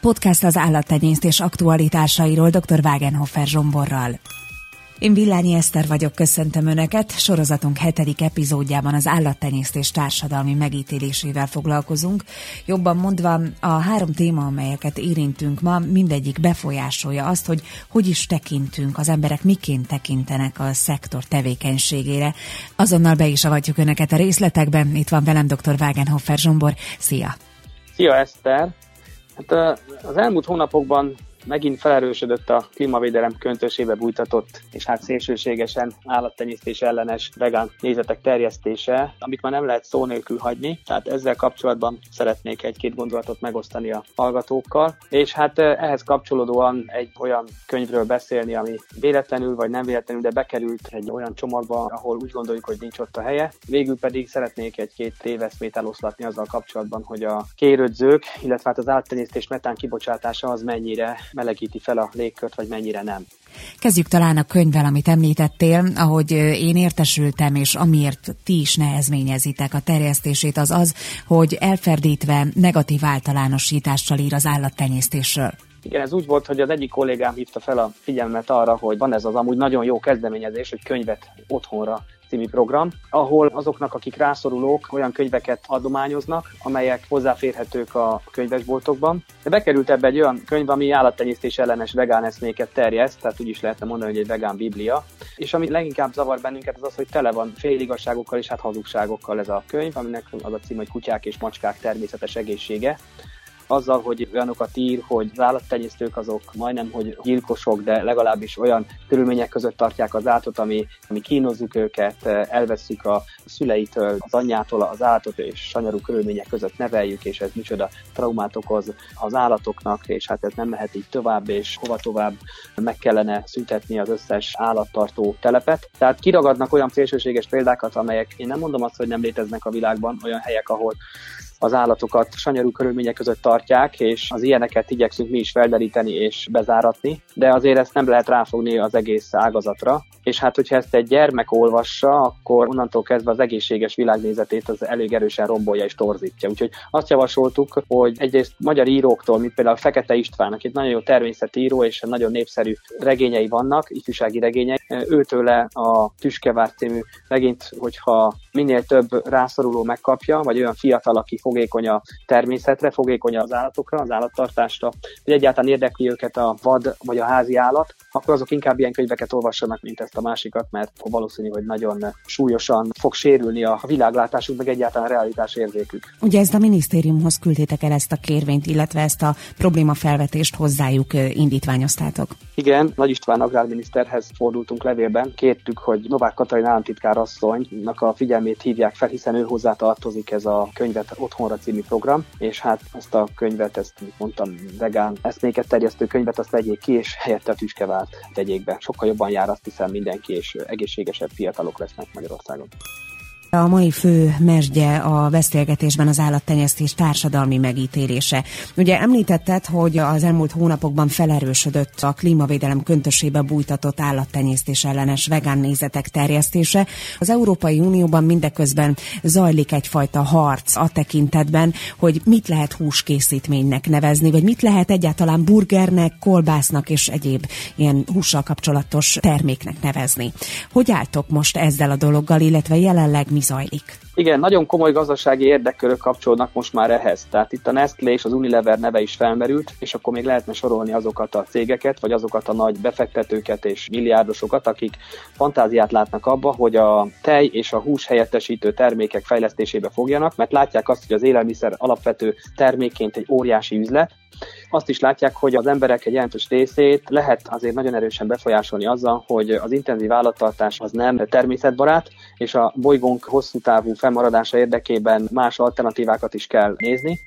Podcast az állattenyésztés aktualitásairól dr. Wagenhofer Zsomborral. Én Villányi Eszter vagyok, köszöntöm Önöket. Sorozatunk hetedik epizódjában az állattenyésztés társadalmi megítélésével foglalkozunk. Jobban mondva, a három téma, amelyeket érintünk ma, mindegyik befolyásolja azt, hogy hogy is tekintünk, az emberek miként tekintenek a szektor tevékenységére. Azonnal be is avatjuk Önöket a részletekben. Itt van velem dr. Wagenhofer Zsombor. Szia! Szia Eszter! Hát az elmúlt hónapokban megint felerősödött a klímavédelem köntösébe bújtatott és hát szélsőségesen állattenyésztés ellenes vegán nézetek terjesztése, amit már nem lehet szó nélkül hagyni. Tehát ezzel kapcsolatban szeretnék egy-két gondolatot megosztani a hallgatókkal. És hát ehhez kapcsolódóan egy olyan könyvről beszélni, ami véletlenül vagy nem véletlenül, de bekerült egy olyan csomagba, ahol úgy gondoljuk, hogy nincs ott a helye. Végül pedig szeretnék egy-két téveszmét eloszlatni azzal kapcsolatban, hogy a kérődzők, illetve hát az állattenyésztés metán kibocsátása az mennyire melegíti fel a légkört, vagy mennyire nem. Kezdjük talán a könyvvel, amit említettél, ahogy én értesültem, és amiért ti is nehezményezitek a terjesztését, az az, hogy elferdítve negatív általánosítással ír az állattenyésztésről. Igen, ez úgy volt, hogy az egyik kollégám hívta fel a figyelmet arra, hogy van ez az amúgy nagyon jó kezdeményezés, hogy könyvet otthonra című program, ahol azoknak, akik rászorulók, olyan könyveket adományoznak, amelyek hozzáférhetők a könyvesboltokban. De bekerült ebbe egy olyan könyv, ami állattenyésztés ellenes vegán eszméket terjeszt, tehát úgy is lehetne mondani, hogy egy vegán biblia. És ami leginkább zavar bennünket, az az, hogy tele van féligasságokkal és hát hazugságokkal ez a könyv, aminek az a cím, hogy kutyák és macskák természetes egészsége azzal, hogy olyanokat ír, hogy az állattenyésztők azok majdnem, hogy gyilkosok, de legalábbis olyan körülmények között tartják az állatot, ami, ami kínozzuk őket, elveszük a szüleitől, az anyjától az állatot, és sanyarú körülmények között neveljük, és ez micsoda traumát okoz az állatoknak, és hát ez nem mehet így tovább, és hova tovább meg kellene szüntetni az összes állattartó telepet. Tehát kiragadnak olyan szélsőséges példákat, amelyek én nem mondom azt, hogy nem léteznek a világban, olyan helyek, ahol az állatokat sanyarú körülmények között tartják, és az ilyeneket igyekszünk mi is felderíteni és bezáratni, de azért ezt nem lehet ráfogni az egész ágazatra, és hát hogyha ezt egy gyermek olvassa, akkor onnantól kezdve az egészséges világnézetét az elég erősen rombolja és torzítja. Úgyhogy azt javasoltuk, hogy egyrészt magyar íróktól, mint például Fekete István, aki egy nagyon jó természetíró és nagyon népszerű regényei vannak, ifjúsági regények, őtőle a Tüskevár című regényt, hogyha minél több rászoruló megkapja, vagy olyan fiatal, aki fogékony a természetre, fogékony az állatokra, az állattartásra, hogy egyáltalán érdekli őket a vad vagy a házi állat, akkor azok inkább ilyen könyveket olvassanak, mint ezt a másikat, mert valószínű, hogy nagyon súlyosan fog sérülni a világlátásuk, meg egyáltalán a realitás érzékük. Ugye ezt a minisztériumhoz küldtétek el ezt a kérvényt, illetve ezt a problémafelvetést hozzájuk indítványoztátok. Igen, Nagy István agrárminiszterhez fordultunk levélben, kértük, hogy Novák Katalin államtitkár asszonynak a figyelmét hívják fel, hiszen ő hozzá tartozik ez a könyvet otthonra című program, és hát ezt a könyvet, ezt mondtam, vegán eszméket terjesztő könyvet, azt vegyék ki, és helyette a tüskevát tegyék be. Sokkal jobban jár azt hiszem mindenki, és egészségesebb fiatalok lesznek Magyarországon. A mai fő mesdje a beszélgetésben az állattenyésztés társadalmi megítélése. Ugye említetted, hogy az elmúlt hónapokban felerősödött a klímavédelem köntösébe bújtatott állattenyésztés ellenes vegán nézetek terjesztése. Az Európai Unióban mindeközben zajlik egyfajta harc a tekintetben, hogy mit lehet húskészítménynek nevezni, vagy mit lehet egyáltalán burgernek, kolbásznak és egyéb ilyen hússal kapcsolatos terméknek nevezni. Hogy álltok most ezzel a dologgal, illetve jelenleg mi zajlik. Igen, nagyon komoly gazdasági érdekkörök kapcsolódnak most már ehhez. Tehát itt a Nestlé és az Unilever neve is felmerült, és akkor még lehetne sorolni azokat a cégeket, vagy azokat a nagy befektetőket és milliárdosokat, akik fantáziát látnak abba, hogy a tej és a hús helyettesítő termékek fejlesztésébe fogjanak, mert látják azt, hogy az élelmiszer alapvető termékként egy óriási üzlet, azt is látják, hogy az emberek egy jelentős részét lehet azért nagyon erősen befolyásolni azzal, hogy az intenzív állattartás az nem természetbarát, és a bolygónk hosszú távú fennmaradása érdekében más alternatívákat is kell nézni,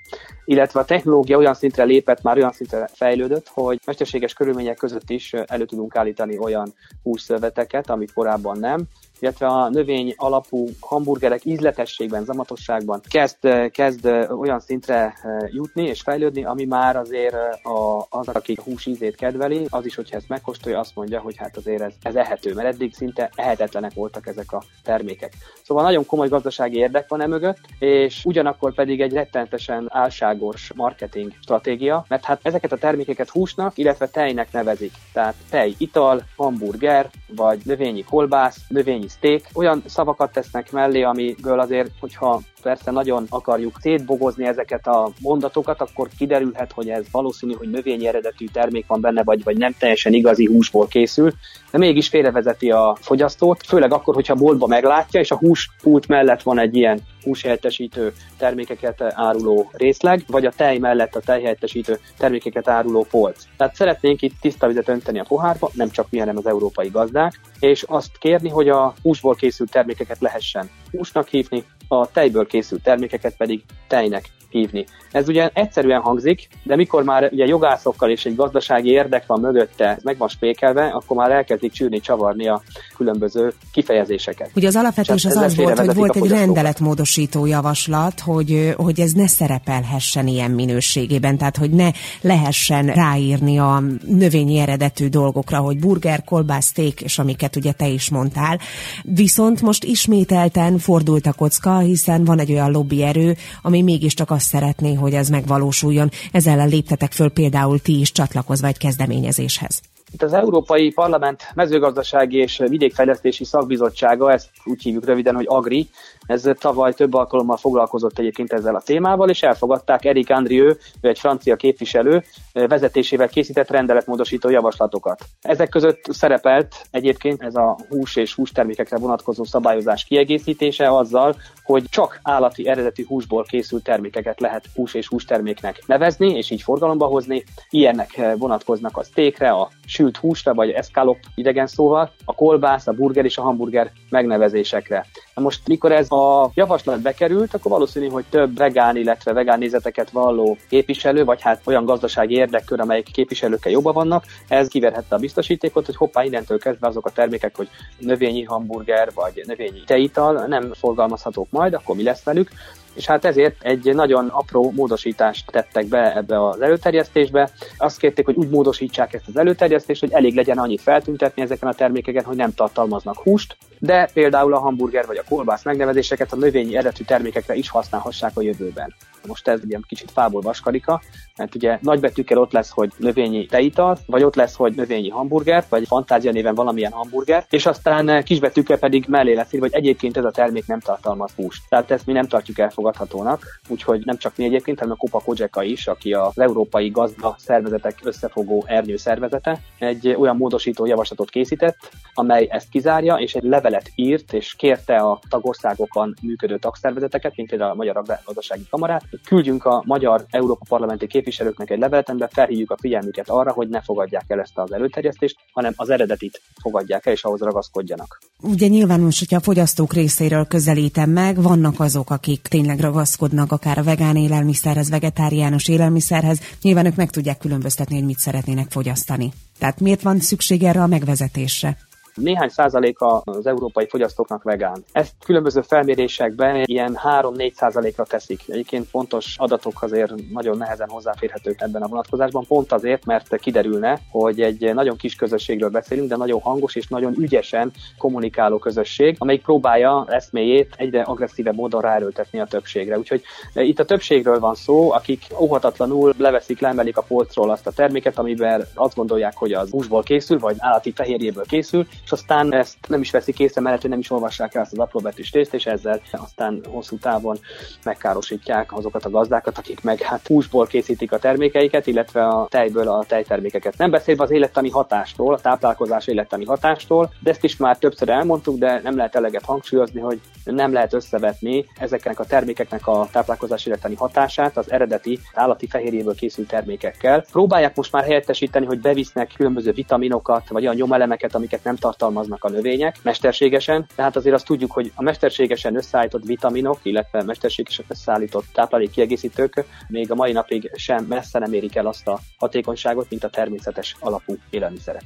illetve a technológia olyan szintre lépett, már olyan szintre fejlődött, hogy mesterséges körülmények között is elő tudunk állítani olyan hússzöveteket, amit korábban nem, illetve a növény alapú hamburgerek ízletességben, zamatosságban kezd, kezd olyan szintre jutni és fejlődni, ami már azért a, az, aki hús ízét kedveli, az is, hogyha ezt megkóstolja, azt mondja, hogy hát azért ez, ez ehető, mert eddig szinte ehetetlenek voltak ezek a termékek. Szóval nagyon komoly gazdasági érdek van e mögött, és ugyanakkor pedig egy rettenetesen álságos marketing stratégia, mert hát ezeket a termékeket húsnak, illetve tejnek nevezik. Tehát tej, ital, hamburger, vagy növényi kolbász, növényi steak, olyan szavakat tesznek mellé, amiből azért, hogyha persze nagyon akarjuk szétbogozni ezeket a mondatokat, akkor kiderülhet, hogy ez valószínű, hogy növényi eredetű termék van benne, vagy, vagy nem teljesen igazi húsból készül, de mégis félrevezeti a fogyasztót, főleg akkor, hogyha boltba meglátja, és a húspult mellett van egy ilyen húshelyettesítő termékeket áruló részleg, vagy a tej mellett a tejhelyettesítő termékeket áruló polc. Tehát szeretnénk itt tiszta vizet önteni a pohárba, nem csak mi, hanem az európai gazdák, és azt kérni, hogy a húsból készült termékeket lehessen húsnak hívni, a tejből készült termékeket pedig tejnek hívni. Ez ugye egyszerűen hangzik, de mikor már ugye jogászokkal és egy gazdasági érdek van mögötte, meg van spékelve, akkor már elkezdik csűrni, csavarni a különböző kifejezéseket. Ugye az alapvetés az az volt, hogy volt egy rendeletmódosító javaslat, hogy, hogy ez ne szerepelhessen ilyen minőségében, tehát hogy ne lehessen ráírni a növényi eredetű dolgokra, hogy burger, kolbász, steak, és amiket ugye te is mondtál. Viszont most ismételten fordult a kocka, hiszen van egy olyan lobbyerő, ami mégiscsak azt szeretné, hogy ez megvalósuljon. Ezzel léptetek föl például ti is csatlakozva egy kezdeményezéshez. Itt az Európai Parlament mezőgazdasági és vidékfejlesztési szakbizottsága, ezt úgy hívjuk röviden, hogy AGRI, ez tavaly több alkalommal foglalkozott egyébként ezzel a témával, és elfogadták Erik Andrieu, ő egy francia képviselő, vezetésével készített rendeletmódosító javaslatokat. Ezek között szerepelt egyébként ez a hús és hústermékekre vonatkozó szabályozás kiegészítése azzal, hogy csak állati eredetű húsból készült termékeket lehet hús és hústerméknek nevezni, és így forgalomba hozni. Ilyennek vonatkoznak a steakre, a sült húsra, vagy eszkálop idegen szóval, a kolbász, a burger és a hamburger megnevezésekre. Na most, mikor ez a javaslat bekerült, akkor valószínű, hogy több vegán, illetve vegán nézeteket valló képviselő, vagy hát olyan gazdasági érdekkör, amelyik képviselőkkel jobban vannak, ez kiverhette a biztosítékot, hogy hoppá, innentől kezdve azok a termékek, hogy növényi hamburger, vagy növényi teital nem forgalmazhatók majd, akkor mi lesz velük? És hát ezért egy nagyon apró módosítást tettek be ebbe az előterjesztésbe. Azt kérték, hogy úgy módosítsák ezt az előterjesztést, hogy elég legyen annyit feltüntetni ezeken a termékeken, hogy nem tartalmaznak húst, de például a hamburger vagy a kolbász megnevezéseket a növényi eredetű termékekre is használhassák a jövőben. Most ez ugye kicsit fából vaskarika, mert ugye nagybetűkkel ott lesz, hogy növényi teital, vagy ott lesz, hogy növényi hamburger, vagy fantázia néven valamilyen hamburger, és aztán kisbetűkkel pedig mellé lesz írva, hogy egyébként ez a termék nem tartalmaz húst. Tehát ezt mi nem tartjuk elfogadhatónak, úgyhogy nem csak mi egyébként, hanem a Kupa Kodzseka is, aki az Európai Gazda Szervezetek Összefogó Ernyő Szervezete, egy olyan módosító javaslatot készített, amely ezt kizárja, és egy levelet írt, és kérte a tagországokon működő tagszervezeteket, mint például a Magyar Gazdasági Kamarát, küldjünk a magyar Európa Parlamenti képviselőknek egy levelet, amiben felhívjuk a figyelmüket arra, hogy ne fogadják el ezt az előterjesztést, hanem az eredetit fogadják el, és ahhoz ragaszkodjanak. Ugye nyilván most, hogyha a fogyasztók részéről közelítem meg, vannak azok, akik tényleg ragaszkodnak akár a vegán élelmiszerhez, vegetáriánus élelmiszerhez, nyilván ők meg tudják különböztetni, hogy mit szeretnének fogyasztani. Tehát miért van szükség erre a megvezetésre? Néhány százaléka az európai fogyasztóknak vegán. Ezt különböző felmérésekben ilyen 3-4 százalékra teszik. Egyébként pontos adatok azért nagyon nehezen hozzáférhetők ebben a vonatkozásban, pont azért, mert kiderülne, hogy egy nagyon kis közösségről beszélünk, de nagyon hangos és nagyon ügyesen kommunikáló közösség, amelyik próbálja eszméjét egyre agresszívebb módon ráerőltetni a többségre. Úgyhogy itt a többségről van szó, akik óhatatlanul leveszik, leemelik a polcról azt a terméket, amiben azt gondolják, hogy az húsból készül, vagy állati fehérjéből készül, és aztán ezt nem is veszik észre, mert hogy nem is olvassák el ezt az apróbetűs részt, és ezzel aztán hosszú távon megkárosítják azokat a gazdákat, akik meg hát húsból készítik a termékeiket, illetve a tejből a tejtermékeket. Nem beszélve az élettani hatástól, a táplálkozás élettani hatástól, de ezt is már többször elmondtuk, de nem lehet eleget hangsúlyozni, hogy nem lehet összevetni ezeknek a termékeknek a táplálkozás életani hatását az eredeti állati fehérjéből készült termékekkel. Próbálják most már helyettesíteni, hogy bevisznek különböző vitaminokat, vagy olyan nyomelemeket, amiket nem tartalmaznak a növények mesterségesen, tehát azért azt tudjuk, hogy a mesterségesen összeállított vitaminok, illetve mesterségesen összeállított táplálékkiegészítők még a mai napig sem messze nem érik el azt a hatékonyságot, mint a természetes alapú élelmiszerek.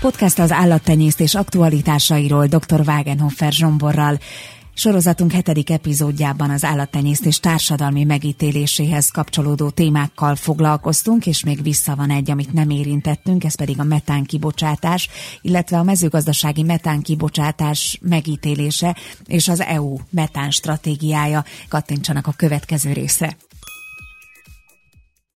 Podcast az állattenyésztés aktualitásairól dr. Wagenhofer Zsomborral. Sorozatunk hetedik epizódjában az állattenyésztés társadalmi megítéléséhez kapcsolódó témákkal foglalkoztunk, és még vissza van egy, amit nem érintettünk, ez pedig a metán kibocsátás, illetve a mezőgazdasági metán kibocsátás megítélése és az EU metán stratégiája. Kattintsanak a következő részre.